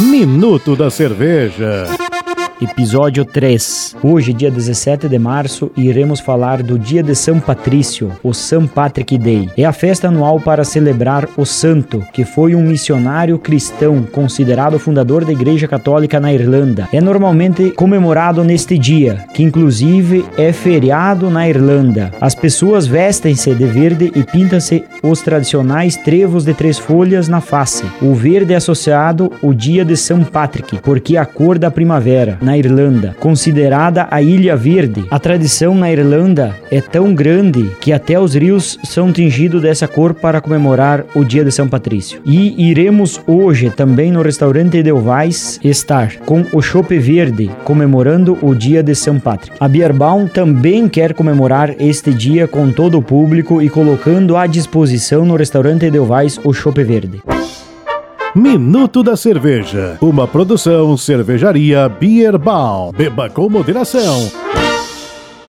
Minuto da Cerveja. Episódio 3. Hoje, dia 17 de março, iremos falar do Dia de São Patrício, o St. Patrick Day. É a festa anual para celebrar o santo, que foi um missionário cristão considerado fundador da Igreja Católica na Irlanda. É normalmente comemorado neste dia, que inclusive é feriado na Irlanda. As pessoas vestem-se de verde e pintam-se os tradicionais trevos de três folhas na face. O verde é associado ao dia de São Patrick, porque é a cor da primavera na Irlanda, considerada a Ilha Verde. A tradição na Irlanda é tão grande que até os rios são tingidos dessa cor para comemorar o dia de São Patrício. E iremos hoje também no restaurante Edelweiss estar com o chope verde, comemorando o dia de São Patrick. A Bierbaum também quer comemorar este dia com todo o público e colocando à disposição no restaurante Edelweiss o chope verde. Minuto da Cerveja, uma produção cervejaria Beer Ball. Beba com moderação.